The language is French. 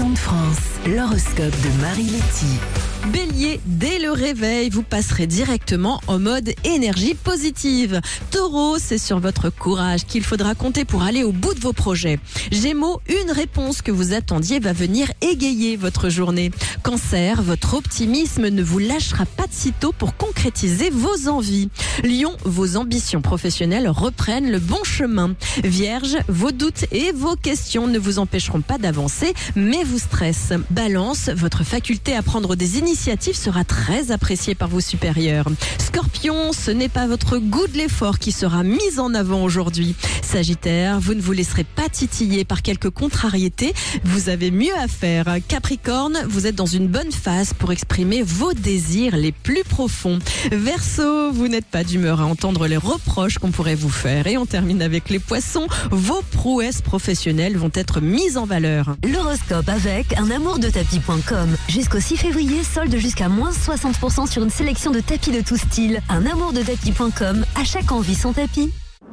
de France. L'horoscope de Marie Letty. Bélier, dès le réveil, vous passerez directement en mode énergie positive. Taureau, c'est sur votre courage qu'il faudra compter pour aller au bout de vos projets. Gémeaux, une réponse que vous attendiez va venir égayer votre journée. Cancer, votre optimisme ne vous lâchera pas de sitôt pour concrétiser vos envies. Lion, vos ambitions professionnelles reprennent le bon chemin. Vierge, vos doutes et vos questions ne vous empêcheront pas d'avancer, mais vous stressent. Balance, votre faculté à prendre des initiatives sera très appréciée par vos supérieurs. Scorpion, ce n'est pas votre goût de l'effort qui sera mis en avant aujourd'hui. Sagittaire, vous ne vous laisserez pas titiller par quelques contrariétés, vous avez mieux à faire. Capricorne, vous êtes dans une bonne phase pour exprimer vos désirs les plus profonds. Verseau, vous n'êtes pas d'humeur à entendre les reproches qu'on pourrait vous faire. Et on termine avec les poissons, vos prouesses professionnelles vont être mises en valeur. L'horoscope avec un amour de tapis.com. Jusqu'au 6 février, solde jusqu'à moins 60% sur une sélection de tapis de tout style. Un amour de tapis.com, à chaque envie son tapis.